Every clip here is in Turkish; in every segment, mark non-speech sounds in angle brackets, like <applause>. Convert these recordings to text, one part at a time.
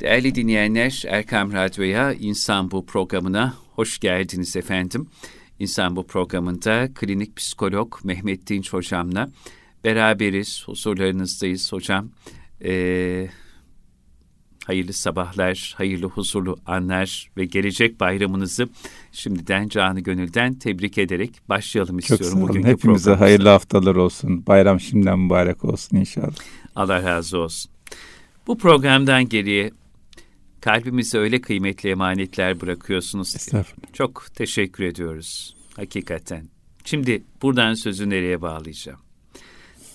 Değerli dinleyenler, Erkam Radyo'ya İnsan Bu programına hoş geldiniz efendim. İnsan Bu programında klinik psikolog Mehmet Dinç hocamla beraberiz, huzurlarınızdayız hocam. Ee, hayırlı sabahlar, hayırlı huzurlu anlar ve gelecek bayramınızı şimdiden canı gönülden tebrik ederek başlayalım Çok istiyorum. sağ olun. Hepimize hayırlı haftalar olsun. Bayram şimdiden mübarek olsun inşallah. Allah razı olsun. Bu programdan geriye kalbimize öyle kıymetli emanetler bırakıyorsunuz. Estağfurullah. Çok teşekkür ediyoruz hakikaten. Şimdi buradan sözü nereye bağlayacağım?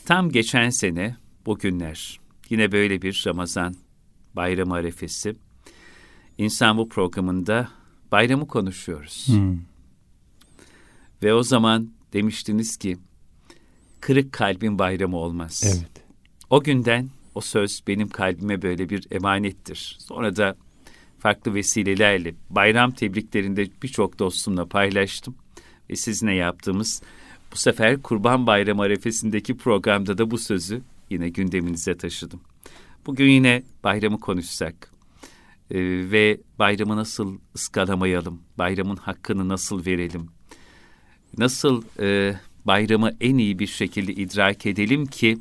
Tam geçen sene bugünler yine böyle bir Ramazan bayramı arefesi. İnsan bu programında bayramı konuşuyoruz. Hmm. Ve o zaman demiştiniz ki kırık kalbin bayramı olmaz. Evet. O günden o söz benim kalbime böyle bir emanettir. Sonra da farklı vesilelerle bayram tebriklerinde birçok dostumla paylaştım. Ve sizinle yaptığımız bu sefer Kurban Bayramı arefesindeki programda da bu sözü yine gündeminize taşıdım. Bugün yine bayramı konuşsak e, ve bayramı nasıl ıskalamayalım, bayramın hakkını nasıl verelim, nasıl e, bayramı en iyi bir şekilde idrak edelim ki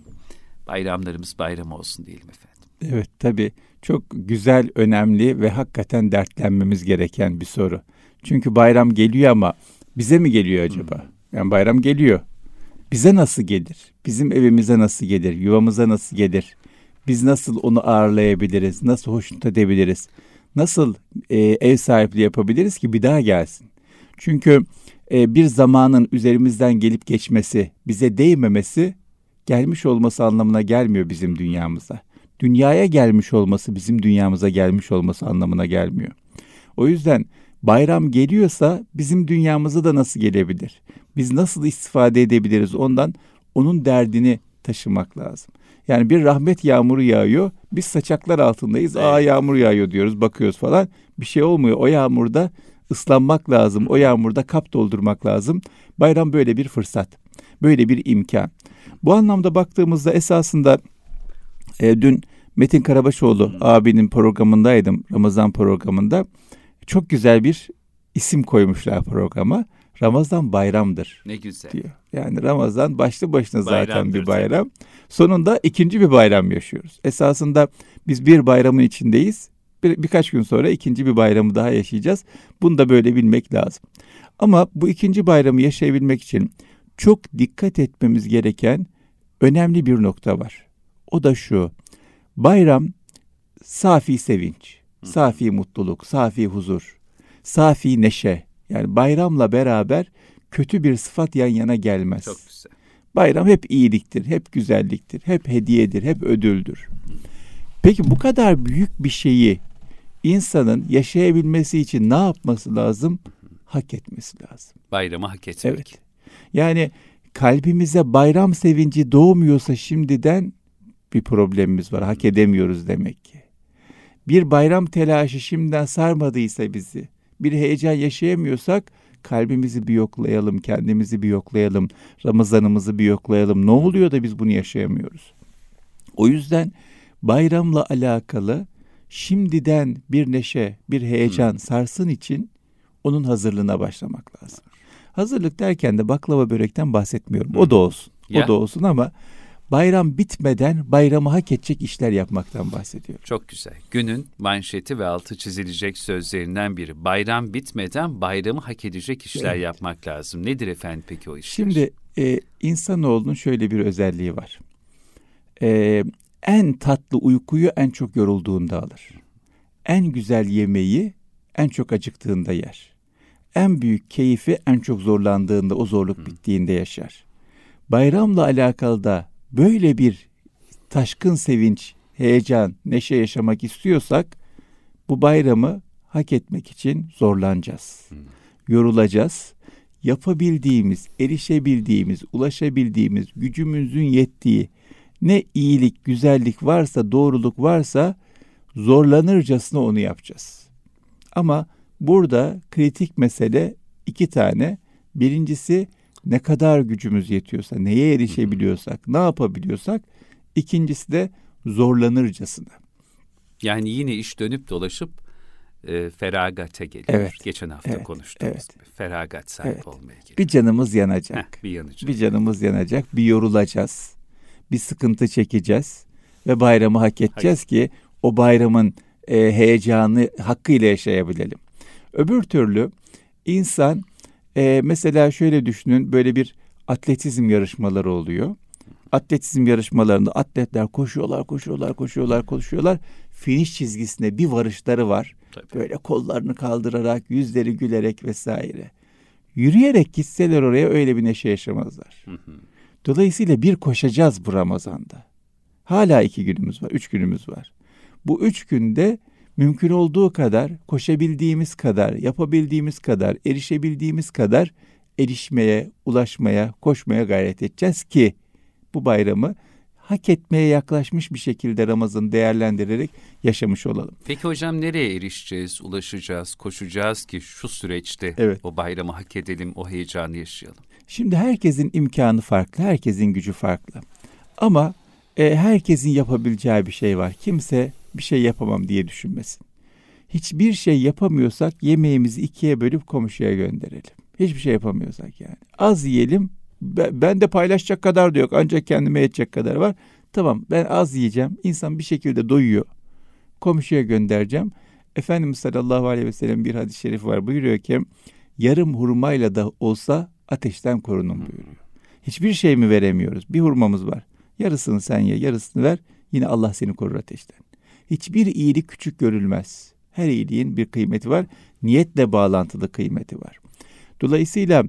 bayramlarımız bayram olsun diyelim efendim. Evet tabii çok güzel, önemli ve hakikaten dertlenmemiz gereken bir soru. Çünkü bayram geliyor ama bize mi geliyor acaba? Yani bayram geliyor. Bize nasıl gelir? Bizim evimize nasıl gelir? Yuvamıza nasıl gelir? Biz nasıl onu ağırlayabiliriz? Nasıl hoşnut edebiliriz? Nasıl e, ev sahipliği yapabiliriz ki bir daha gelsin? Çünkü e, bir zamanın üzerimizden gelip geçmesi, bize değmemesi gelmiş olması anlamına gelmiyor bizim dünyamıza. Dünyaya gelmiş olması bizim dünyamıza gelmiş olması anlamına gelmiyor. O yüzden bayram geliyorsa bizim dünyamıza da nasıl gelebilir? Biz nasıl istifade edebiliriz ondan? Onun derdini taşımak lazım. Yani bir rahmet yağmuru yağıyor. Biz saçaklar altındayız. Aa yağmur yağıyor diyoruz, bakıyoruz falan. Bir şey olmuyor. O yağmurda ıslanmak lazım. O yağmurda kap doldurmak lazım. Bayram böyle bir fırsat. Böyle bir imkan. Bu anlamda baktığımızda esasında e, dün Metin Karabaşoğlu abinin programındaydım. Ramazan programında. Çok güzel bir isim koymuşlar programa. Ramazan bayramdır Ne güzel. diyor. Yani Ramazan başlı başına zaten Bayramdır bir bayram. Sonunda ikinci bir bayram yaşıyoruz. Esasında biz bir bayramın içindeyiz. Bir, birkaç gün sonra ikinci bir bayramı daha yaşayacağız. Bunu da böyle bilmek lazım. Ama bu ikinci bayramı yaşayabilmek için çok dikkat etmemiz gereken önemli bir nokta var. O da şu. Bayram safi sevinç, safi mutluluk, safi huzur, safi neşe. Yani bayramla beraber kötü bir sıfat yan yana gelmez. Çok güzel. Bayram hep iyiliktir, hep güzelliktir, hep hediyedir, hep ödüldür. Peki bu kadar büyük bir şeyi insanın yaşayabilmesi için ne yapması lazım? Hak etmesi lazım. Bayramı hak etmek. Evet. Yani kalbimize bayram sevinci doğmuyorsa şimdiden bir problemimiz var. Hak edemiyoruz demek ki. Bir bayram telaşı şimdiden sarmadıysa bizi, bir heyecan yaşayamıyorsak kalbimizi bir yoklayalım, kendimizi bir yoklayalım, Ramazanımızı bir yoklayalım. Ne oluyor da biz bunu yaşayamıyoruz? O yüzden bayramla alakalı şimdiden bir neşe, bir heyecan sarsın için onun hazırlığına başlamak lazım. Hazırlık derken de baklava börekten bahsetmiyorum. O da olsun. Ya. O da olsun ama bayram bitmeden bayramı hak edecek işler yapmaktan bahsediyorum. Çok güzel. Günün manşeti ve altı çizilecek sözlerinden biri. Bayram bitmeden bayramı hak edecek işler Evet. yapmak lazım. Nedir efendim peki o işler? Şimdi e, insanoğlunun şöyle bir özelliği var. E, en tatlı uykuyu en çok yorulduğunda alır. En güzel yemeği en çok acıktığında yer. En büyük keyfi en çok zorlandığında, o zorluk bittiğinde yaşar. Bayramla alakalı da böyle bir taşkın sevinç, heyecan, neşe yaşamak istiyorsak bu bayramı hak etmek için zorlanacağız. Yorulacağız. Yapabildiğimiz, erişebildiğimiz, ulaşabildiğimiz, gücümüzün yettiği ne iyilik, güzellik varsa, doğruluk varsa zorlanırcasına onu yapacağız. Ama burada kritik mesele iki tane. Birincisi ne kadar gücümüz yetiyorsa, neye erişebiliyorsak, ne yapabiliyorsak. İkincisi de zorlanırcasına. Yani yine iş dönüp dolaşıp e, feragate geliyor. Evet. Geçen hafta Evet, konuştuğumuz evet. gibi. Feragat sahibi Evet. olmaya geliyor. Bir canımız yanacak. Heh, bir yanıcı. Bir canımız yanacak, bir yorulacağız. Bir sıkıntı çekeceğiz ve bayramı hak edeceğiz ki o bayramın e, heyecanı hakkıyla yaşayabilelim. Öbür türlü insan e, mesela şöyle düşünün böyle bir atletizm yarışmaları oluyor. Atletizm yarışmalarında atletler koşuyorlar, koşuyorlar, koşuyorlar, koşuyorlar. Finish çizgisine bir varışları var. Tabii. Böyle kollarını kaldırarak, yüzleri gülerek vesaire. Yürüyerek gitseler oraya öyle bir neşe yaşamazlar. Hı hı. Dolayısıyla bir koşacağız bu Ramazan'da. Hala iki günümüz var, üç günümüz var. Bu üç günde mümkün olduğu kadar, koşabildiğimiz kadar, yapabildiğimiz kadar, erişebildiğimiz kadar erişmeye, ulaşmaya, koşmaya gayret edeceğiz ki bu bayramı hak etmeye yaklaşmış bir şekilde Ramazan'ı değerlendirerek yaşamış olalım. Peki hocam nereye erişeceğiz, ulaşacağız, koşacağız ki şu süreçte Evet. o bayramı hak edelim, o heyecanı yaşayalım? Şimdi herkesin imkanı farklı, herkesin gücü farklı. Ama e, herkesin yapabileceği bir şey var. Kimse bir şey yapamam diye düşünmesin. Hiçbir şey yapamıyorsak yemeğimizi ikiye bölüp komşuya gönderelim. Hiçbir şey yapamıyorsak yani. Az yiyelim. Ben, de paylaşacak kadar da yok. Ancak kendime yetecek kadar var. Tamam ben az yiyeceğim. İnsan bir şekilde doyuyor. Komşuya göndereceğim. Efendimiz sallallahu aleyhi ve sellem bir hadis-i şerif var. Buyuruyor ki yarım hurmayla da olsa ateşten korunun buyuruyor. Hiçbir şey mi veremiyoruz? Bir hurmamız var. Yarısını sen ye, yarısını ver. Yine Allah seni korur ateşten. Hiçbir iyilik küçük görülmez. Her iyiliğin bir kıymeti var. Niyetle bağlantılı kıymeti var. Dolayısıyla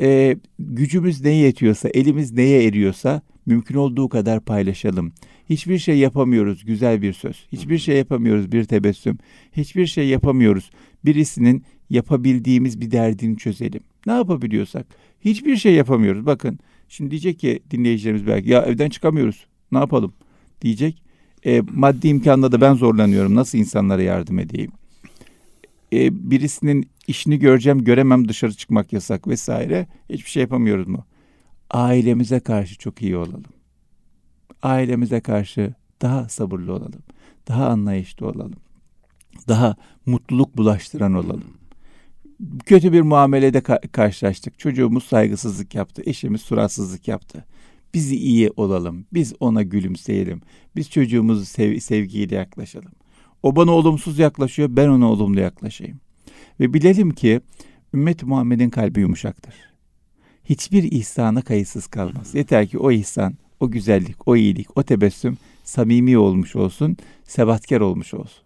e, gücümüz neye yetiyorsa, elimiz neye eriyorsa mümkün olduğu kadar paylaşalım. Hiçbir şey yapamıyoruz güzel bir söz. Hiçbir şey yapamıyoruz bir tebessüm. Hiçbir şey yapamıyoruz. Birisinin yapabildiğimiz bir derdini çözelim. Ne yapabiliyorsak. Hiçbir şey yapamıyoruz. Bakın şimdi diyecek ki dinleyicilerimiz belki ya evden çıkamıyoruz. Ne yapalım diyecek. E, maddi imkanla da ben zorlanıyorum. Nasıl insanlara yardım edeyim? E, birisinin işini göreceğim göremem dışarı çıkmak yasak vesaire. Hiçbir şey yapamıyoruz mu? Ailemize karşı çok iyi olalım. Ailemize karşı daha sabırlı olalım. Daha anlayışlı olalım. Daha mutluluk bulaştıran olalım. Kötü bir muamelede ka- karşılaştık. Çocuğumuz saygısızlık yaptı. Eşimiz suratsızlık yaptı. Bizi iyi olalım. Biz ona gülümseyelim. Biz çocuğumuzu sev- sevgiyle yaklaşalım. O bana olumsuz yaklaşıyor, ben ona olumlu yaklaşayım. Ve bilelim ki ümmet Muhammed'in kalbi yumuşaktır. Hiçbir ihsana kayıtsız kalmaz. Yeter ki o ihsan, o güzellik, o iyilik, o tebessüm samimi olmuş olsun, sebatkar olmuş olsun.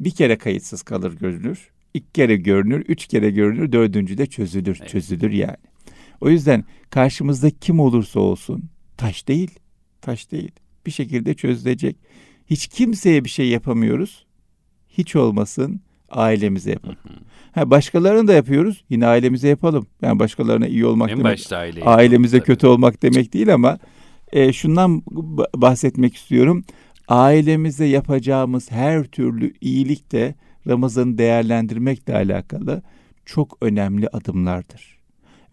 Bir kere kayıtsız kalır görünür, iki kere görünür, üç kere görünür, dördüncü de çözülür, Evet. çözülür yani. O yüzden karşımızda kim olursa olsun, taş değil, taş değil. Bir şekilde çözülecek. Hiç kimseye bir şey yapamıyoruz. Hiç olmasın ailemize yapalım. Ha başkalarını da yapıyoruz. Yine ailemize yapalım. Yani başkalarına iyi olmak En demek başta aile. ailemize Tabii. kötü olmak demek değil ama e, şundan bahsetmek istiyorum. Ailemize yapacağımız her türlü iyilik de Ramazan'ı değerlendirmekle alakalı çok önemli adımlardır.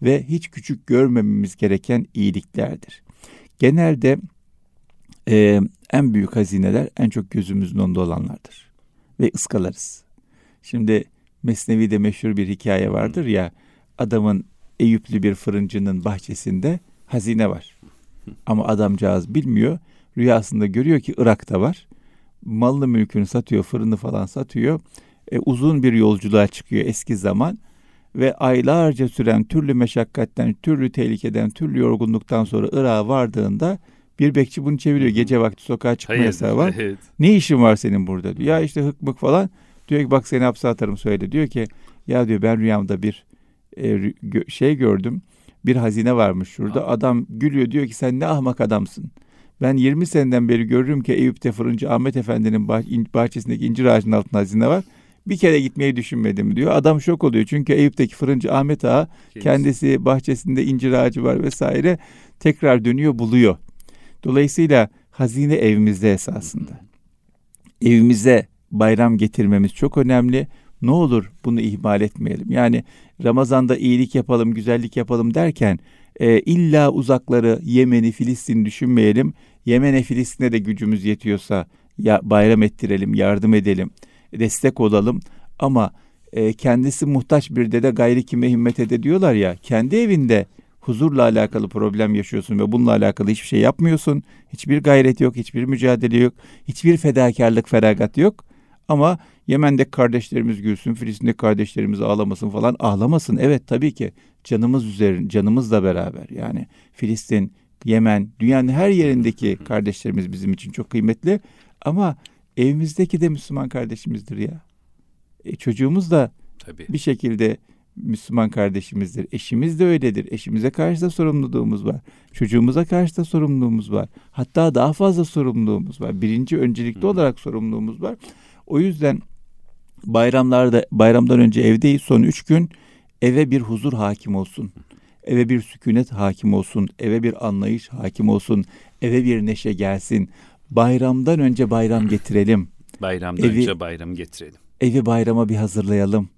Ve hiç küçük görmememiz gereken iyiliklerdir. Genelde e, en büyük hazineler en çok gözümüzün önünde olanlardır. Ve ıskalarız. Şimdi Mesnevi'de meşhur bir hikaye vardır ya adamın Eyüplü bir fırıncının bahçesinde hazine var. Ama adamcağız bilmiyor. Rüyasında görüyor ki Irak'ta var. Malını mülkünü satıyor, fırını falan satıyor. E, uzun bir yolculuğa çıkıyor eski zaman. Ve aylarca süren türlü meşakkatten, türlü tehlikeden, türlü yorgunluktan sonra Irak'a vardığında bir bekçi bunu çeviriyor. Gece vakti sokağa çıkma Hayır. yasağı var. Evet. Ne işin var senin burada diyor. Ya işte hıkmık falan. Diyor ki bak seni hapse atarım söyle. Diyor ki ya diyor ben rüyamda bir e, şey gördüm. Bir hazine varmış şurada. Adam gülüyor diyor ki sen ne ahmak adamsın. Ben 20 seneden beri görürüm ki Eyüp'te fırıncı Ahmet Efendi'nin bah- in- bahçesindeki incir ağacının altında hazine var. Bir kere gitmeyi düşünmedim diyor. Adam şok oluyor çünkü Eyüp'teki fırıncı Ahmet Ağa kendisi bahçesinde incir ağacı var vesaire tekrar dönüyor buluyor. Dolayısıyla hazine evimizde esasında. Evimize bayram getirmemiz çok önemli. Ne olur bunu ihmal etmeyelim. Yani Ramazan'da iyilik yapalım, güzellik yapalım derken e, illa uzakları Yemen'i, Filistin'i düşünmeyelim. Yemen'e, Filistin'e de gücümüz yetiyorsa ya bayram ettirelim, yardım edelim, destek olalım ama e, kendisi muhtaç bir dede gayri kime himmet ede diyorlar ya. Kendi evinde huzurla alakalı problem yaşıyorsun ve bununla alakalı hiçbir şey yapmıyorsun. Hiçbir gayret yok, hiçbir mücadele yok, hiçbir fedakarlık, feragat yok. Ama Yemen'deki kardeşlerimiz gülsün, Filistin'deki kardeşlerimiz ağlamasın falan. Ağlamasın evet tabii ki canımız üzerine, canımızla beraber. Yani Filistin, Yemen, dünyanın her yerindeki kardeşlerimiz bizim için çok kıymetli. Ama evimizdeki de Müslüman kardeşimizdir ya. E, çocuğumuz da Tabii. bir şekilde Müslüman kardeşimizdir. Eşimiz de öyledir. Eşimize karşı da sorumluluğumuz var. Çocuğumuza karşı da sorumluluğumuz var. Hatta daha fazla sorumluluğumuz var. Birinci öncelikli Hı. olarak sorumluluğumuz var. O yüzden bayramlarda bayramdan önce evdeyiz. Son üç gün eve bir huzur hakim olsun. Eve bir sükunet hakim olsun. Eve bir anlayış hakim olsun. Eve bir neşe gelsin. Bayramdan önce bayram getirelim. Bayramdan evi, önce bayram getirelim. Evi bayrama bir hazırlayalım.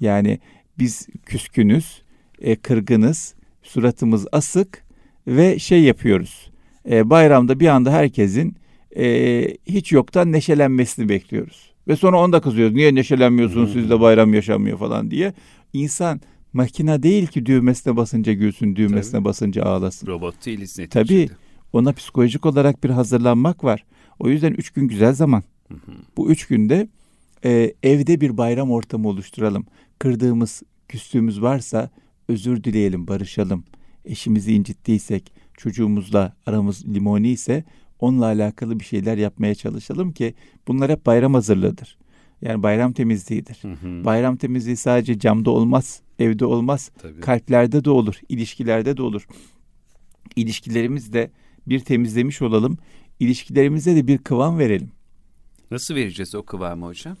Yani biz küskünüz, e, kırgınız, suratımız asık ve şey yapıyoruz. E, bayramda bir anda herkesin e, hiç yoktan neşelenmesini bekliyoruz. Ve sonra onda kızıyoruz. Niye neşelenmiyorsunuz sizde bayram yaşanmıyor falan diye. İnsan makina değil ki düğmesine basınca gülsün, düğmesine Tabii. basınca ağlasın. Robot değiliz neticede. Tabii ona psikolojik olarak bir hazırlanmak var. O yüzden üç gün güzel zaman. Hı hı. Bu üç günde e, evde bir bayram ortamı oluşturalım. Kırdığımız, küstüğümüz varsa özür dileyelim, barışalım. Eşimizi incittiysek, çocuğumuzla aramız limoni ise onunla alakalı bir şeyler yapmaya çalışalım ki bunlar hep bayram hazırlığıdır. Yani bayram temizliğidir. Hı hı. Bayram temizliği sadece camda olmaz, evde olmaz. Tabii. Kalplerde de olur, ilişkilerde de olur. İlişkilerimizde bir temizlemiş olalım. İlişkilerimize de bir kıvam verelim. Nasıl vereceğiz o kıvamı hocam?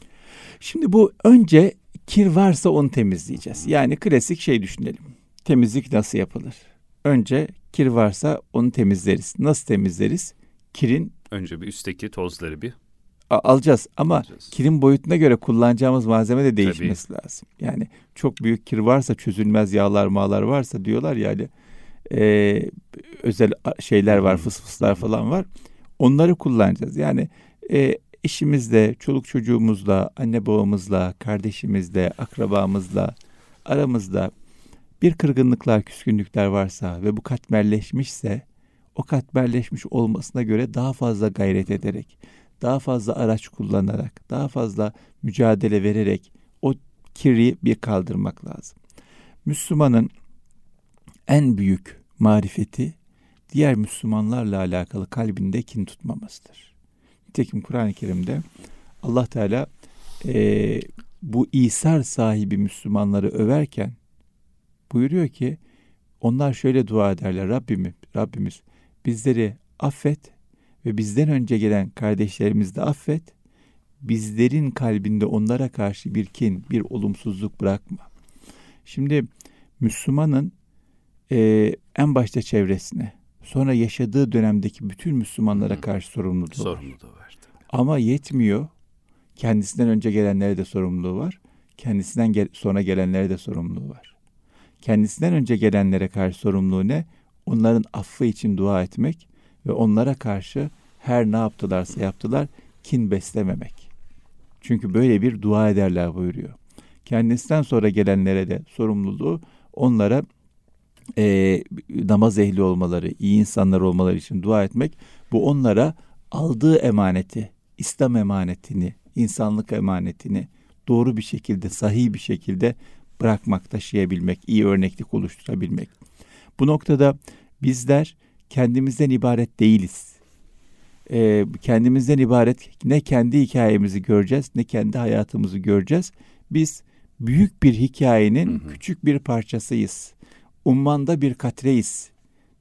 Şimdi bu önce kir varsa onu temizleyeceğiz. Yani klasik şey düşünelim. Temizlik nasıl yapılır? Önce kir varsa onu temizleriz. Nasıl temizleriz? Kirin önce bir üstteki tozları bir alacağız ama alacağız. kirin boyutuna göre kullanacağımız malzeme de değişmesi Tabii. lazım. Yani çok büyük kir varsa çözülmez yağlar mağlar varsa diyorlar yani e, özel şeyler var fısfıslar falan var. Onları kullanacağız. Yani e, eşimizle, çoluk çocuğumuzla, anne babamızla, kardeşimizle, akrabamızla aramızda bir kırgınlıklar, küskünlükler varsa ve bu katmerleşmişse o katmerleşmiş olmasına göre daha fazla gayret ederek, daha fazla araç kullanarak, daha fazla mücadele vererek o kiri bir kaldırmak lazım. Müslümanın en büyük marifeti diğer Müslümanlarla alakalı kalbinde kin tutmamasıdır. Nitekim Kur'an-ı Kerim'de Allah Teala e, bu İsar sahibi Müslümanları överken buyuruyor ki onlar şöyle dua ederler Rabbimiz, Rabbimiz bizleri affet ve bizden önce gelen kardeşlerimizi de affet. Bizlerin kalbinde onlara karşı bir kin, bir olumsuzluk bırakma. Şimdi Müslümanın e, en başta çevresine, sonra yaşadığı dönemdeki bütün Müslümanlara Hı. karşı sorumluluğu, sorumluluğu var. var Ama yetmiyor. Kendisinden önce gelenlere de sorumluluğu var. Kendisinden gel- sonra gelenlere de sorumluluğu var. Kendisinden önce gelenlere karşı sorumluluğu ne? Onların affı için dua etmek ve onlara karşı her ne yaptılarsa yaptılar kin beslememek. Çünkü böyle bir dua ederler buyuruyor. Kendisinden sonra gelenlere de sorumluluğu onlara e, namaz ehli olmaları, iyi insanlar olmaları için dua etmek, bu onlara aldığı emaneti, İslam emanetini, insanlık emanetini doğru bir şekilde, sahih bir şekilde bırakmak, taşıyabilmek, iyi örneklik oluşturabilmek. Bu noktada bizler kendimizden ibaret değiliz. Ee, kendimizden ibaret ne kendi hikayemizi göreceğiz, ne kendi hayatımızı göreceğiz. Biz büyük bir hikayenin hı hı. küçük bir parçasıyız ummanda bir katreyiz.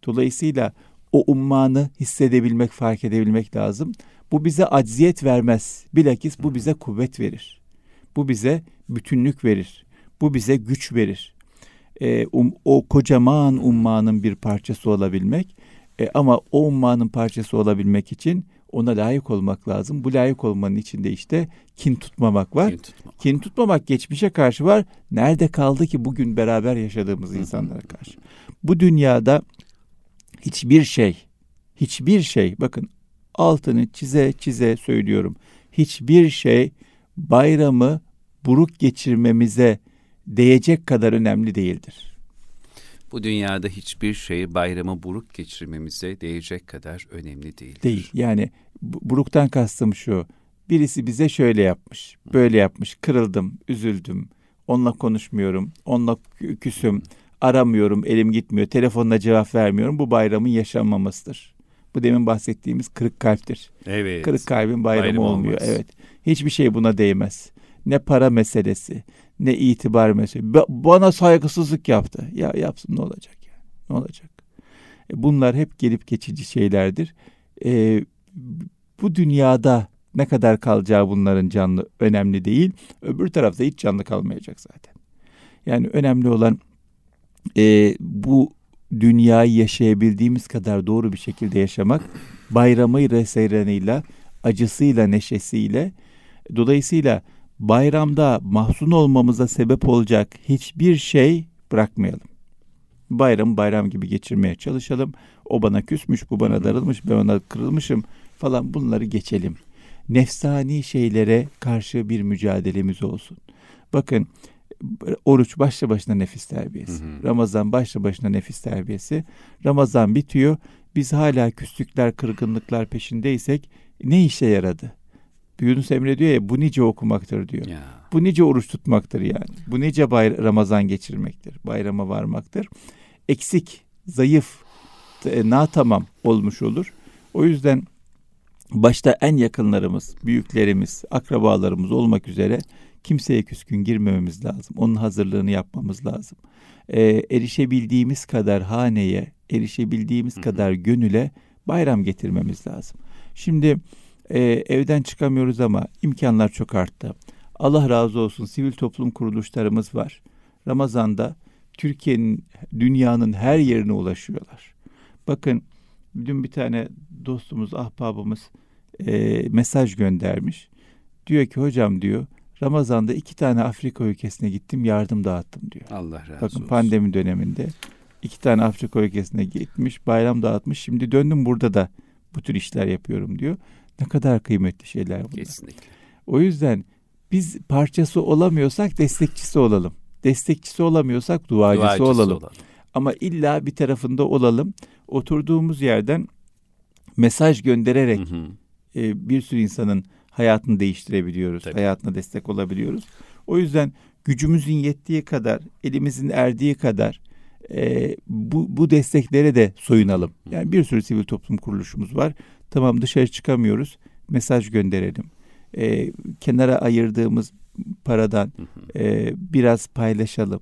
Dolayısıyla o ummanı hissedebilmek, fark edebilmek lazım. Bu bize acziyet vermez. Bilakis bu bize kuvvet verir. Bu bize bütünlük verir. Bu bize güç verir. Ee, um, o kocaman ummanın bir parçası olabilmek e, ama o ummanın parçası olabilmek için ona layık olmak lazım. Bu layık olmanın içinde işte kin tutmamak var. Kin tutmamak, kin tutmamak geçmişe karşı var. Nerede kaldı ki bugün beraber yaşadığımız insanlara karşı? Bu dünyada hiçbir şey, hiçbir şey bakın altını çize çize söylüyorum. Hiçbir şey bayramı buruk geçirmemize değecek kadar önemli değildir. Bu dünyada hiçbir şey bayramı buruk geçirmemize değecek kadar önemli değil. Değil. Yani buruktan kastım şu. Birisi bize şöyle yapmış, böyle yapmış, kırıldım, üzüldüm, onunla konuşmuyorum, onunla küsüm, aramıyorum, elim gitmiyor, telefonla cevap vermiyorum. Bu bayramın yaşanmamasıdır. Bu demin bahsettiğimiz kırık kalptir. Evet. Kırık kalbin bayramı Bayram olmuyor. Olmaz. Evet. Hiçbir şey buna değmez. Ne para meselesi, ne itibar meselesi. Bana saygısızlık yaptı. Ya yapsın ne olacak yani? Ne olacak? E bunlar hep gelip geçici şeylerdir. E, bu dünyada ne kadar kalacağı bunların canlı önemli değil. Öbür tarafta hiç canlı kalmayacak zaten. Yani önemli olan e, bu dünyayı yaşayabildiğimiz kadar doğru bir şekilde yaşamak bayramıyla, seyranıyla, acısıyla, neşesiyle dolayısıyla bayramda mahzun olmamıza sebep olacak hiçbir şey bırakmayalım. Bayram bayram gibi geçirmeye çalışalım. O bana küsmüş, bu bana darılmış, ben ona kırılmışım falan bunları geçelim. Nefsani şeylere karşı bir mücadelemiz olsun. Bakın oruç başlı başına nefis terbiyesi. Hı hı. Ramazan başlı başına nefis terbiyesi. Ramazan bitiyor. Biz hala küslükler, kırgınlıklar peşindeysek ne işe yaradı? Yunus Emre diyor ya bu nice okumaktır diyor. Ya. Bu nice oruç tutmaktır yani. Bu nice bayr- Ramazan geçirmektir. Bayrama varmaktır. Eksik, zayıf, e, na tamam olmuş olur. O yüzden başta en yakınlarımız, büyüklerimiz, akrabalarımız olmak üzere kimseye küskün girmememiz lazım. Onun hazırlığını yapmamız lazım. Ee, erişebildiğimiz kadar haneye, erişebildiğimiz Hı-hı. kadar gönüle bayram getirmemiz lazım. Şimdi e, evden çıkamıyoruz ama imkanlar çok arttı. Allah razı olsun sivil toplum kuruluşlarımız var. Ramazan'da Türkiye'nin, dünyanın her yerine ulaşıyorlar. Bakın dün bir tane dostumuz, ahbabımız e, mesaj göndermiş. Diyor ki hocam diyor Ramazan'da iki tane Afrika ülkesine gittim yardım dağıttım diyor. Allah razı Bakın, olsun. Bakın pandemi döneminde iki tane Afrika ülkesine gitmiş bayram dağıtmış. Şimdi döndüm burada da bu tür işler yapıyorum diyor. Ne kadar kıymetli şeyler bunlar. Kesinlikle. O yüzden biz parçası olamıyorsak destekçisi olalım. Destekçisi olamıyorsak duacısı, duacısı olalım. olalım. Ama illa bir tarafında olalım. Oturduğumuz yerden mesaj göndererek hı hı. E, bir sürü insanın hayatını değiştirebiliyoruz. Tabii. Hayatına destek olabiliyoruz. O yüzden gücümüzün yettiği kadar, elimizin erdiği kadar e, bu, bu desteklere de soyunalım. Yani bir sürü sivil toplum kuruluşumuz var. Tamam dışarı çıkamıyoruz. Mesaj gönderelim. E, kenara ayırdığımız paradan e, biraz paylaşalım.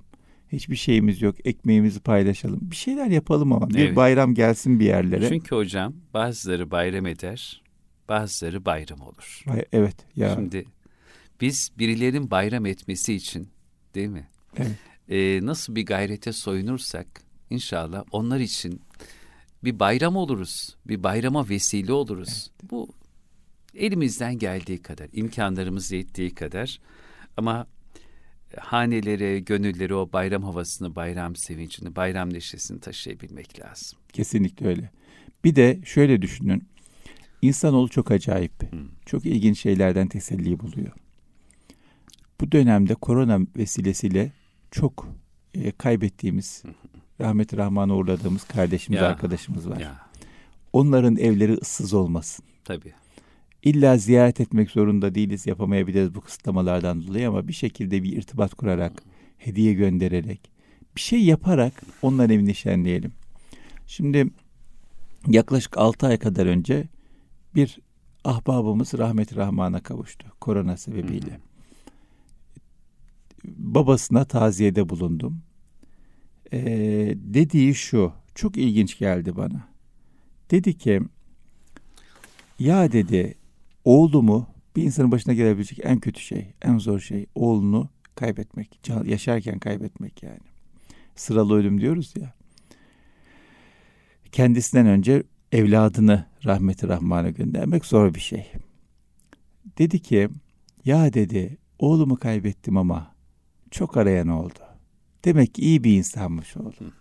Hiçbir şeyimiz yok. Ekmeğimizi paylaşalım. Bir şeyler yapalım ama. Evet. Bir bayram gelsin bir yerlere. Çünkü hocam bazıları bayram eder, bazıları bayram olur. Evet. Ya. Şimdi biz birilerin bayram etmesi için değil mi? Evet. Ee, nasıl bir gayrete soyunursak inşallah onlar için bir bayram oluruz. Bir bayrama vesile oluruz. Evet. Bu elimizden geldiği kadar, imkanlarımız yettiği kadar ama hanelere, gönülleri o bayram havasını, bayram sevincini, bayram neşesini taşıyabilmek lazım. Kesinlikle öyle. Bir de şöyle düşünün. İnsanoğlu çok acayip. Hmm. Çok ilginç şeylerden teselli buluyor. Bu dönemde korona vesilesiyle çok e, kaybettiğimiz, rahmeti rahmana uğurladığımız kardeşimiz, ya, arkadaşımız var. Ya. Onların evleri ıssız olmasın. Tabii. İlla ziyaret etmek zorunda değiliz, yapamayabiliriz bu kısıtlamalardan dolayı ama bir şekilde bir irtibat kurarak, hediye göndererek, bir şey yaparak onların evini şenleyelim. Şimdi yaklaşık 6 ay kadar önce bir ahbabımız rahmet rahmana kavuştu korona sebebiyle. Hı. Babasına taziyede bulundum. Ee, dediği şu, çok ilginç geldi bana. Dedi ki, ya dedi, oğlumu bir insanın başına gelebilecek en kötü şey, en zor şey oğlunu kaybetmek. Yaşarken kaybetmek yani. Sıralı ölüm diyoruz ya. Kendisinden önce evladını rahmeti rahmana göndermek zor bir şey. Dedi ki ya dedi oğlumu kaybettim ama çok arayan oldu. Demek ki iyi bir insanmış oğlum.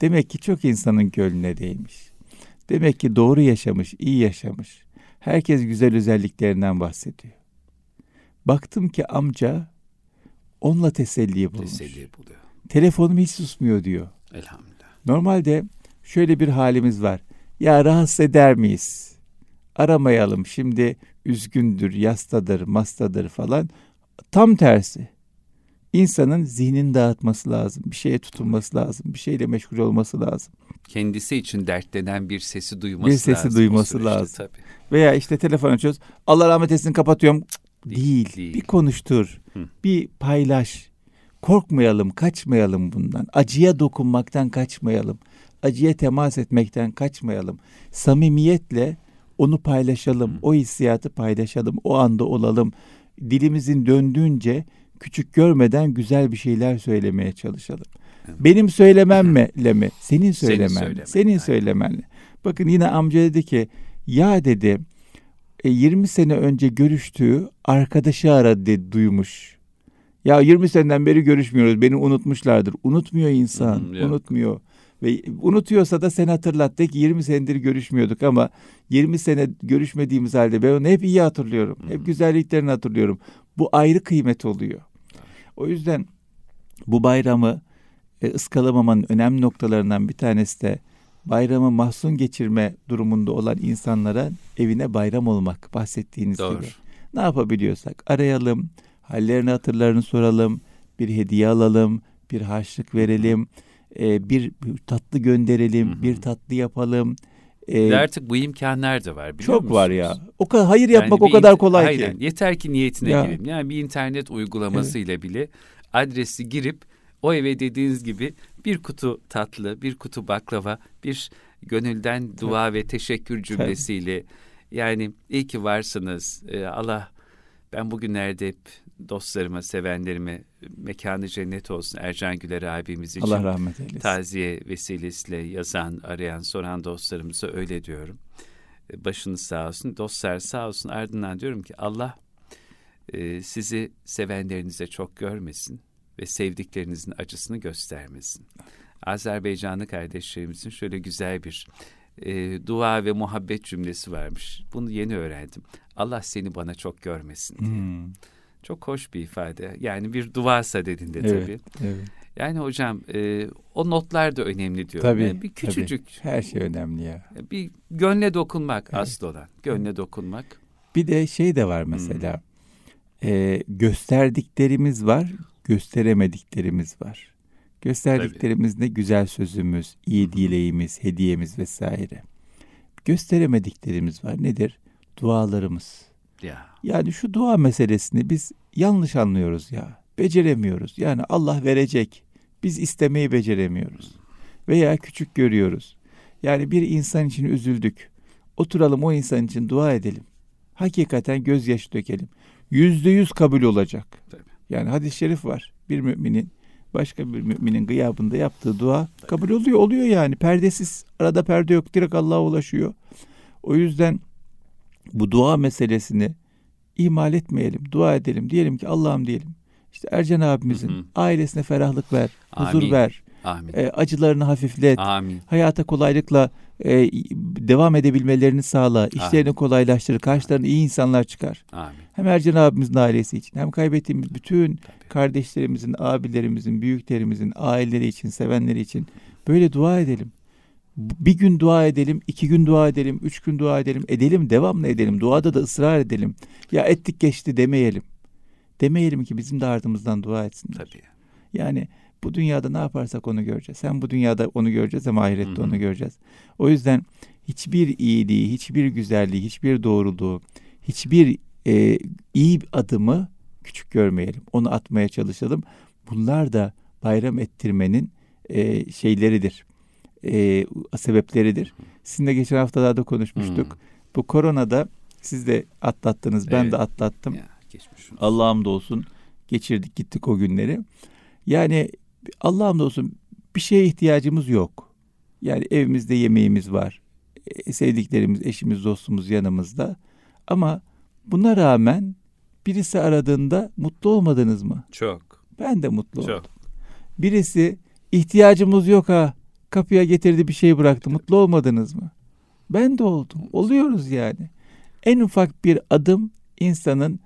Demek ki çok insanın gönlüne değmiş. Demek ki doğru yaşamış, iyi yaşamış. Herkes güzel özelliklerinden bahsediyor. Baktım ki amca onunla teselli bulmuş. Teselli buluyor. Telefonum hiç susmuyor diyor. Elhamdülillah. Normalde şöyle bir halimiz var. Ya rahatsız eder miyiz? Aramayalım. Şimdi üzgündür, yastadır, mastadır falan. Tam tersi. İnsanın zihnini dağıtması lazım. Bir şeye tutunması lazım. Bir şeyle meşgul olması lazım. Kendisi için dertlenen bir sesi duyması Bir sesi lazım. duyması süreçte, lazım. Tabii. Veya işte telefon açıyoruz. Allah rahmet etsin kapatıyorum. Değil, Değil. değil. Bir konuştur. Hı. Bir paylaş. Korkmayalım, kaçmayalım bundan. Acıya dokunmaktan kaçmayalım. Acıya temas etmekten kaçmayalım. Samimiyetle onu paylaşalım. Hı. O hissiyatı paylaşalım. O anda olalım. Dilimizin döndüğünce küçük görmeden güzel bir şeyler söylemeye çalışalım. Evet. Benim söylememle <laughs> mi? Senin söylemen. söylemen, Senin aynen. söylemenle. Bakın yine amca dedi ki ya dedi e, 20 sene önce görüştüğü arkadaşı aradı duymuş. Ya 20 seneden beri görüşmüyoruz. Beni unutmuşlardır. Unutmuyor insan. Yok. unutmuyor. Ve unutuyorsa da sen hatırlat. De ki 20 senedir görüşmüyorduk ama 20 sene görüşmediğimiz halde ben onu hep iyi hatırlıyorum. Hı. Hep güzelliklerini hatırlıyorum. Bu ayrı kıymet oluyor. O yüzden bu bayramı e, ıskalamamanın önemli noktalarından bir tanesi de bayramı mahzun geçirme durumunda olan insanlara evine bayram olmak bahsettiğiniz Doğru. gibi. Ne yapabiliyorsak arayalım, hallerini hatırlarını soralım, bir hediye alalım, bir harçlık verelim, e, bir tatlı gönderelim, Hı hı. bir tatlı yapalım. E, Ve artık bu imkanlar da var biliyor çok var musunuz? ya. O kadar hayır yapmak Yani o kadar kolay Aynen. ki. Yeter ki niyetine Ya. girelim. Yani bir internet uygulamasıyla bile adresi girip o eve dediğiniz gibi bir kutu tatlı, bir kutu baklava, bir gönülden dua ve teşekkür cümlesiyle yani iyi ki varsınız. Ee, Allah ben bugünlerde hep dostlarıma, sevenlerime mekanı cennet olsun Ercan Güler abimiz için Allah rahmet eylesin. taziye vesilesiyle yazan, arayan, soran dostlarımıza öyle diyorum. E, Başınız sağ olsun, dostlar sağ olsun. Ardından diyorum ki Allah e, sizi sevenlerinize çok görmesin ve sevdiklerinizin acısını göstermesin. Azerbaycanlı kardeşlerimizin şöyle güzel bir e, dua ve muhabbet cümlesi varmış. Bunu yeni öğrendim. Allah seni bana çok görmesin diye. Hmm, Çok hoş bir ifade. Yani bir dua sadedinde Evet. tabii. evet. Yani hocam e, o notlar da önemli diyorum. Tabii, Yani bir küçücük Her şey önemli ya. bir gönle dokunmak Evet. asıl olan. Gönle dokunmak. Bir de şey de var mesela. Ee, gösterdiklerimiz var, gösteremediklerimiz var. Gösterdiklerimiz ne güzel sözümüz, iyi dileğimiz, hediyemiz vesaire. Gösteremediklerimiz var. Nedir? Dualarımız. Ya. Yani şu dua meselesini biz yanlış anlıyoruz ya. Beceremiyoruz. Yani Allah verecek. Biz istemeyi beceremiyoruz. Veya küçük görüyoruz. Yani bir insan için üzüldük. Oturalım o insan için dua edelim. Hakikaten gözyaşı dökelim. Yüzde yüz kabul olacak. Tabii. Yani hadis-i şerif var. Bir müminin başka bir müminin gıyabında yaptığı dua kabul oluyor. Oluyor yani. Perdesiz. Arada perde yok. Direkt Allah'a ulaşıyor. O yüzden bu dua meselesini ihmal etmeyelim. Dua edelim. Diyelim ki Allah'ım diyelim. İşte Ercan abimizin Hı hı. ailesine ferahlık ver. Huzur Amin. ver. Amin. e, acılarını hafiflet. Amin. Hayata kolaylıkla e, devam edebilmelerini sağla. işlerini kolaylaştır. Karşılarına iyi insanlar çıkar. Amin. Hem Ercan abimizin ailesi için hem kaybettiğimiz bütün Tabii. kardeşlerimizin, abilerimizin, büyüklerimizin, aileleri için, sevenleri için böyle dua edelim. Bir gün dua edelim, iki gün dua edelim, üç gün dua edelim, edelim, devamlı edelim. Duada da ısrar edelim. Ya ettik geçti demeyelim. Demeyelim ki bizim de ardımızdan dua etsinler. Tabii. Yani bu dünyada ne yaparsak onu göreceğiz. Hem bu dünyada onu göreceğiz hem ahirette Hı hı. onu göreceğiz. O yüzden hiçbir iyiliği, hiçbir güzelliği, hiçbir doğruluğu, hiçbir e, iyi adımı küçük görmeyelim. Onu atmaya çalışalım. Bunlar da bayram ettirmenin e, şeyleridir. E, sebepleridir. Sizinle geçen haftalarda konuşmuştuk. Hmm. Bu koronada siz de atlattınız, ben Evet. de atlattım. Allah'ım da olsun geçirdik gittik o günleri. Yani Allah'ım da olsun bir şeye ihtiyacımız yok. Yani evimizde yemeğimiz var. E, sevdiklerimiz, eşimiz, dostumuz yanımızda. Ama buna rağmen birisi aradığında mutlu olmadınız mı? Çok. Ben de mutlu Çok. oldum. Birisi ihtiyacımız yok ha kapıya getirdi bir şey bıraktı. Mutlu olmadınız mı? Ben de oldum. Oluyoruz yani. En ufak bir adım insanın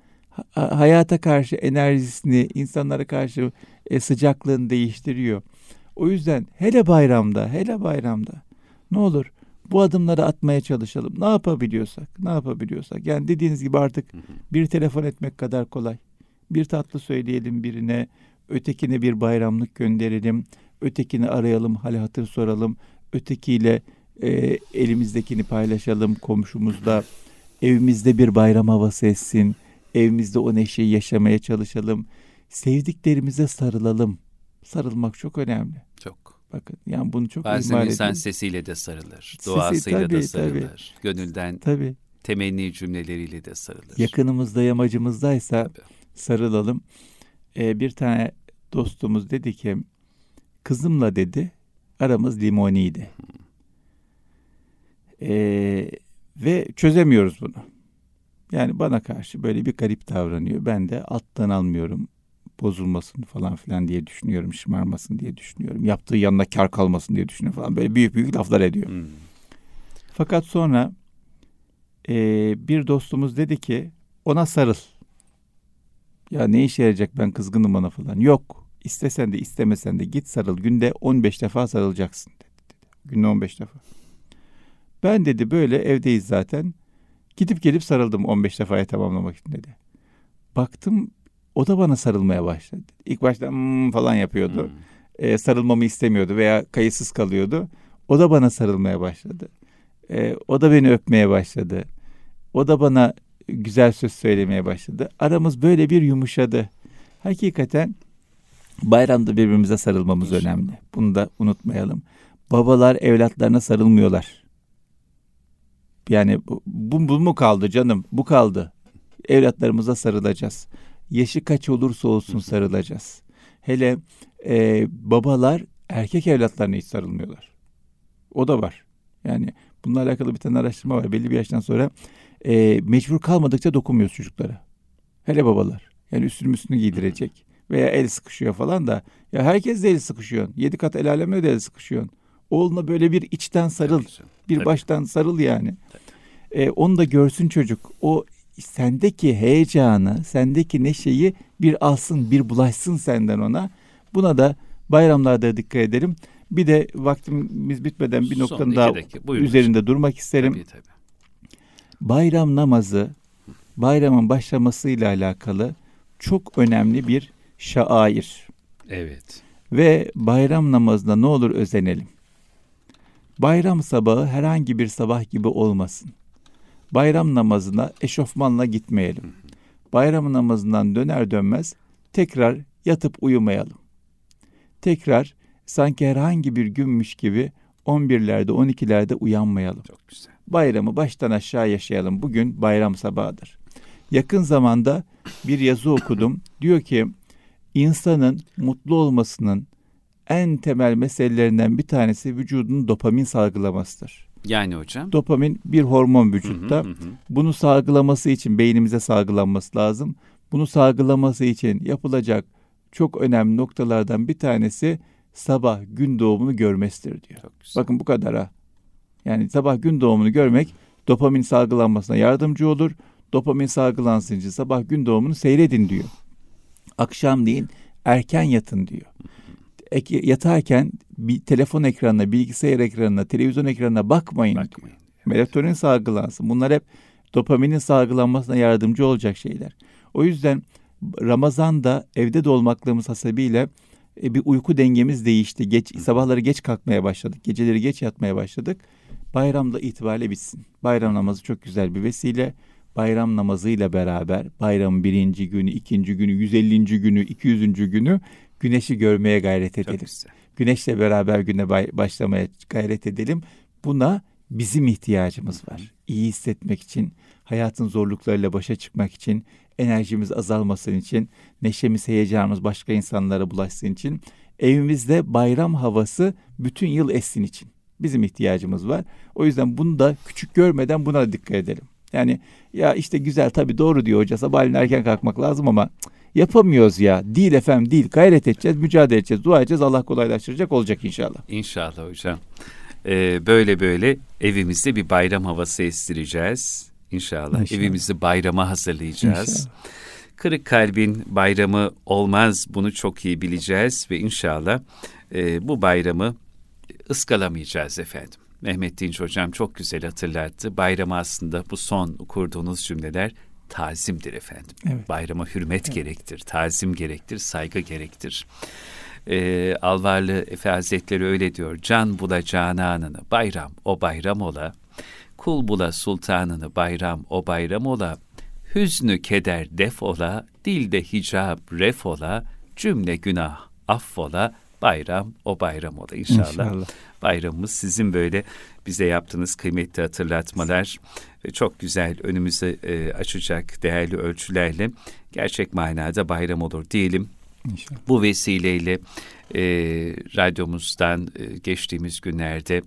hayata karşı enerjisini, insanlara karşı e, sıcaklığını değiştiriyor. O yüzden hele bayramda, hele bayramda ne olur bu adımları atmaya çalışalım. Ne yapabiliyorsak, ne yapabiliyorsak. Yani dediğiniz gibi artık bir telefon etmek kadar kolay. Bir tatlı söyleyelim birine, ötekine bir bayramlık gönderelim, ötekini arayalım, hal hatır soralım, ötekiyle e, elimizdekini paylaşalım komşumuzda, evimizde bir bayram havası etsin, evimizde o neşeyi yaşamaya çalışalım, sevdiklerimize sarılalım. Sarılmak çok önemli. Çok. Bakın yani bunu çok Bazen insan edin. sesiyle de sarılır, duasıyla tabii, da sarılır, tabii. gönülden tabii. temenni cümleleriyle de sarılır. Yakınımızda, yamacımızdaysa tabii. sarılalım. Ee, bir tane dostumuz dedi ki, kızımla dedi, aramız limoniydi. Ee, ve çözemiyoruz bunu. Yani bana karşı böyle bir garip davranıyor. Ben de alttan almıyorum bozulmasın falan filan diye düşünüyorum. Şımarmasın diye düşünüyorum. Yaptığı yanına kar kalmasın diye düşünüyorum falan. Böyle büyük büyük laflar ediyor. Hmm. Fakat sonra e, bir dostumuz dedi ki ona sarıl. Ya ne işe yarayacak ben kızgınım ona falan. Yok. İstesen de istemesen de git sarıl. Günde 15 defa sarılacaksın dedi. Günde 15 defa. Ben dedi böyle evdeyiz zaten. Gidip gelip sarıldım 15 defaya tamamlamak için dedi. Baktım o da bana sarılmaya başladı. İlk başta hmm falan yapıyordu. Hmm. Ee, sarılmamı istemiyordu veya kayıtsız kalıyordu. O da bana sarılmaya başladı. Ee, o da beni öpmeye başladı. O da bana güzel söz söylemeye başladı. Aramız böyle bir yumuşadı. Hakikaten bayramda birbirimize sarılmamız İnşallah. önemli. Bunu da unutmayalım. Babalar evlatlarına sarılmıyorlar. Yani bu, bu mu kaldı canım? Bu kaldı. Evlatlarımıza sarılacağız yaşı kaç olursa olsun sarılacağız. Hele e, babalar erkek evlatlarına hiç sarılmıyorlar. O da var. Yani bununla alakalı bir tane araştırma var. Belli bir yaştan sonra e, mecbur kalmadıkça dokunmuyoruz çocuklara. Hele babalar. Yani üstünü üstünü giydirecek. Veya el sıkışıyor falan da. Ya herkes de el sıkışıyor. Yedi kat el alemle de el sıkışıyor. Oğluna böyle bir içten sarıl. Bir Tabii. baştan sarıl yani. E, onu da görsün çocuk. O sendeki heyecanı, sendeki neşeyi bir alsın, bir bulaşsın senden ona. Buna da bayramlarda dikkat edelim. Bir de vaktimiz bitmeden bir noktanın daha üzerinde hocam. durmak isterim. Tabii, tabii. Bayram namazı, bayramın başlamasıyla alakalı çok önemli bir şair. Evet. Ve bayram namazına ne olur özenelim. Bayram sabahı herhangi bir sabah gibi olmasın bayram namazına eşofmanla gitmeyelim. Bayram namazından döner dönmez tekrar yatıp uyumayalım. Tekrar sanki herhangi bir günmüş gibi 11'lerde 12'lerde uyanmayalım. Çok güzel. Bayramı baştan aşağı yaşayalım. Bugün bayram sabahıdır. Yakın zamanda bir yazı okudum. Diyor ki insanın mutlu olmasının en temel meselelerinden bir tanesi vücudun dopamin salgılamasıdır. Yani hocam? Dopamin bir hormon vücutta. Hı hı hı. Bunu salgılaması için beynimize salgılanması lazım. Bunu salgılaması için yapılacak çok önemli noktalardan bir tanesi sabah gün doğumunu görmesidir diyor. Bakın bu kadar ha. Yani sabah gün doğumunu görmek dopamin salgılanmasına yardımcı olur. Dopamin salgılansın için sabah gün doğumunu seyredin diyor. Akşam değil erken yatın diyor yatarken bir telefon ekranına, bilgisayar ekranına, televizyon ekranına bakmayın. bakmayın. Melatonin salgılansın. Bunlar hep dopaminin salgılanmasına yardımcı olacak şeyler. O yüzden Ramazan'da evde de olmaklığımız hasebiyle e, bir uyku dengemiz değişti. Geç sabahları geç kalkmaya başladık. Geceleri geç yatmaya başladık. Bayramda itibariyle bitsin. Bayram namazı çok güzel bir vesile. Bayram namazıyla beraber bayramın birinci günü, ikinci günü, 150. günü, 200. günü güneşi görmeye gayret edelim. Güneşle beraber güne başlamaya gayret edelim. Buna bizim ihtiyacımız var. İyi hissetmek için, hayatın zorluklarıyla başa çıkmak için, enerjimiz azalmasın için, neşemiz, heyecanımız başka insanlara bulaşsın için, evimizde bayram havası bütün yıl essin için. Bizim ihtiyacımız var. O yüzden bunu da küçük görmeden buna da dikkat edelim. Yani ya işte güzel tabii doğru diyor hoca sabahleyin erken kalkmak lazım ama Yapamıyoruz ya. Değil efendim değil. Gayret edeceğiz, mücadele edeceğiz, dua edeceğiz. Allah kolaylaştıracak olacak inşallah. İnşallah hocam. Ee, böyle böyle evimizde bir bayram havası estireceğiz. İnşallah, İnşallah. evimizi bayrama hazırlayacağız. İnşallah. Kırık kalbin bayramı olmaz. Bunu çok iyi bileceğiz ve inşallah e, bu bayramı ıskalamayacağız efendim. Mehmet Dinç hocam çok güzel hatırlattı. Bayram aslında bu son kurduğunuz cümleler tazimdir efendim. Evet. Bayrama hürmet evet. gerektir, tazim gerektir, saygı gerektir. Ee, Alvarlı Efe Hazretleri öyle diyor. Can bula cananını, bayram o bayram ola. Kul bula sultanını, bayram o bayram ola. Hüznü keder def ola, dilde hicab ref ola, cümle günah affola, bayram o bayram ola inşallah. inşallah. Bayramımız sizin böyle bize yaptığınız kıymetli hatırlatmalar ve çok güzel önümüzü e, açacak değerli ölçülerle gerçek manada bayram olur diyelim. İnşallah. Bu vesileyle e, radyomuzdan e, geçtiğimiz günlerde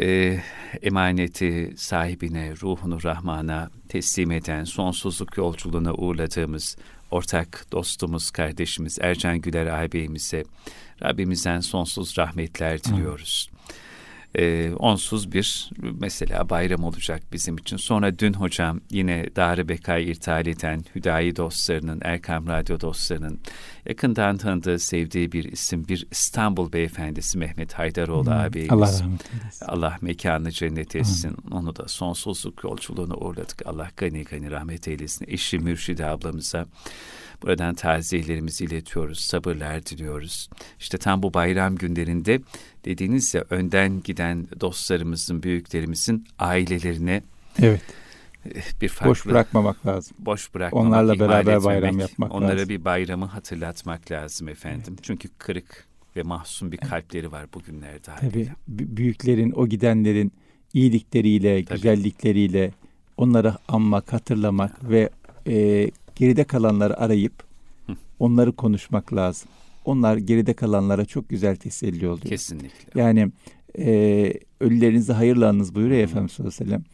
e, emaneti sahibine, ruhunu Rahman'a teslim eden, sonsuzluk yolculuğuna uğurladığımız ortak dostumuz, kardeşimiz Ercan Güler ağabeyimize Rabbimizden sonsuz rahmetler diliyoruz. E, onsuz bir mesela bayram olacak bizim için. Sonra dün hocam yine Darı Bekay irtihal eden Hüdayi dostlarının, Erkam Radyo dostlarının yakından tanıdığı, sevdiği bir isim, bir İstanbul beyefendisi Mehmet Haydaroğlu hmm. ağabeyimiz. Allah rahmet eylesin. Allah mekanını cennet etsin. Hmm. Onu da sonsuzluk yolculuğunu uğurladık. Allah gani gani rahmet eylesin. Eşi Mürşide ablamıza Buradan taziyelerimizi iletiyoruz, sabırlar diliyoruz. İşte tam bu bayram günlerinde dediğiniz ya önden giden dostlarımızın, büyüklerimizin ailelerine evet. Eh, bir farklı, boş bırakmamak lazım. Boş bırakmamak, onlarla beraber bayram yapmak onlara lazım. bir bayramı hatırlatmak lazım efendim. Evet. Çünkü kırık ve mahzun bir kalpleri var bugünlerde. Tabii büyüklerin, o gidenlerin iyilikleriyle, Tabii. güzellikleriyle onları anmak, hatırlamak ve e, geride kalanları arayıp onları konuşmak lazım. Onlar geride kalanlara çok güzel teselli oluyor. Kesinlikle. Yani e, ölülerinizi hayırla anınız buyuruyor Efendimiz sallallahu aleyhi ve sellem.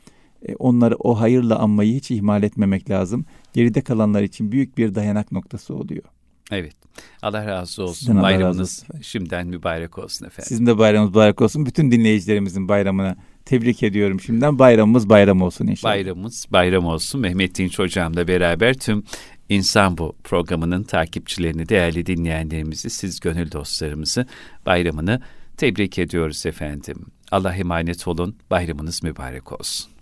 E, onları o hayırla anmayı hiç ihmal etmemek lazım. Geride kalanlar için büyük bir dayanak noktası oluyor. Evet. Allah razı olsun. Sizden Bayramınız razı olsun. şimdiden mübarek olsun efendim. Sizin de bayramınız mübarek olsun. Bütün dinleyicilerimizin bayramına tebrik ediyorum şimdiden. Bayramımız bayram olsun inşallah. Bayramımız bayram olsun. Mehmet Dinç hocamla beraber tüm İnsan Bu programının takipçilerini, değerli dinleyenlerimizi, siz gönül dostlarımızı bayramını tebrik ediyoruz efendim. Allah emanet olun. Bayramınız mübarek olsun.